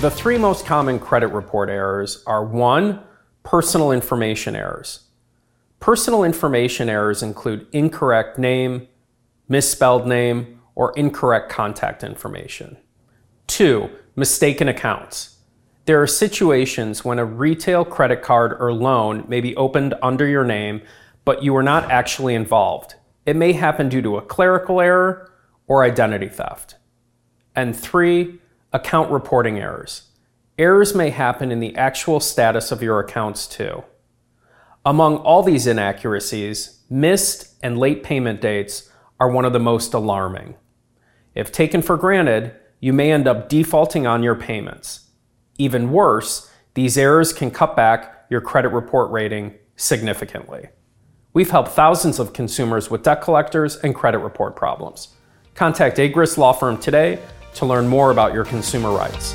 The three most common credit report errors are one, personal information errors. Personal information errors include incorrect name, misspelled name, or incorrect contact information. Two, mistaken accounts. There are situations when a retail credit card or loan may be opened under your name, but you are not actually involved. It may happen due to a clerical error or identity theft. And three, account reporting errors. Errors may happen in the actual status of your accounts too. Among all these inaccuracies, missed and late payment dates are one of the most alarming. If taken for granted, you may end up defaulting on your payments. Even worse, these errors can cut back your credit report rating significantly. We've helped thousands of consumers with debt collectors and credit report problems. Contact Agruss Law Firm today to learn more about your consumer rights.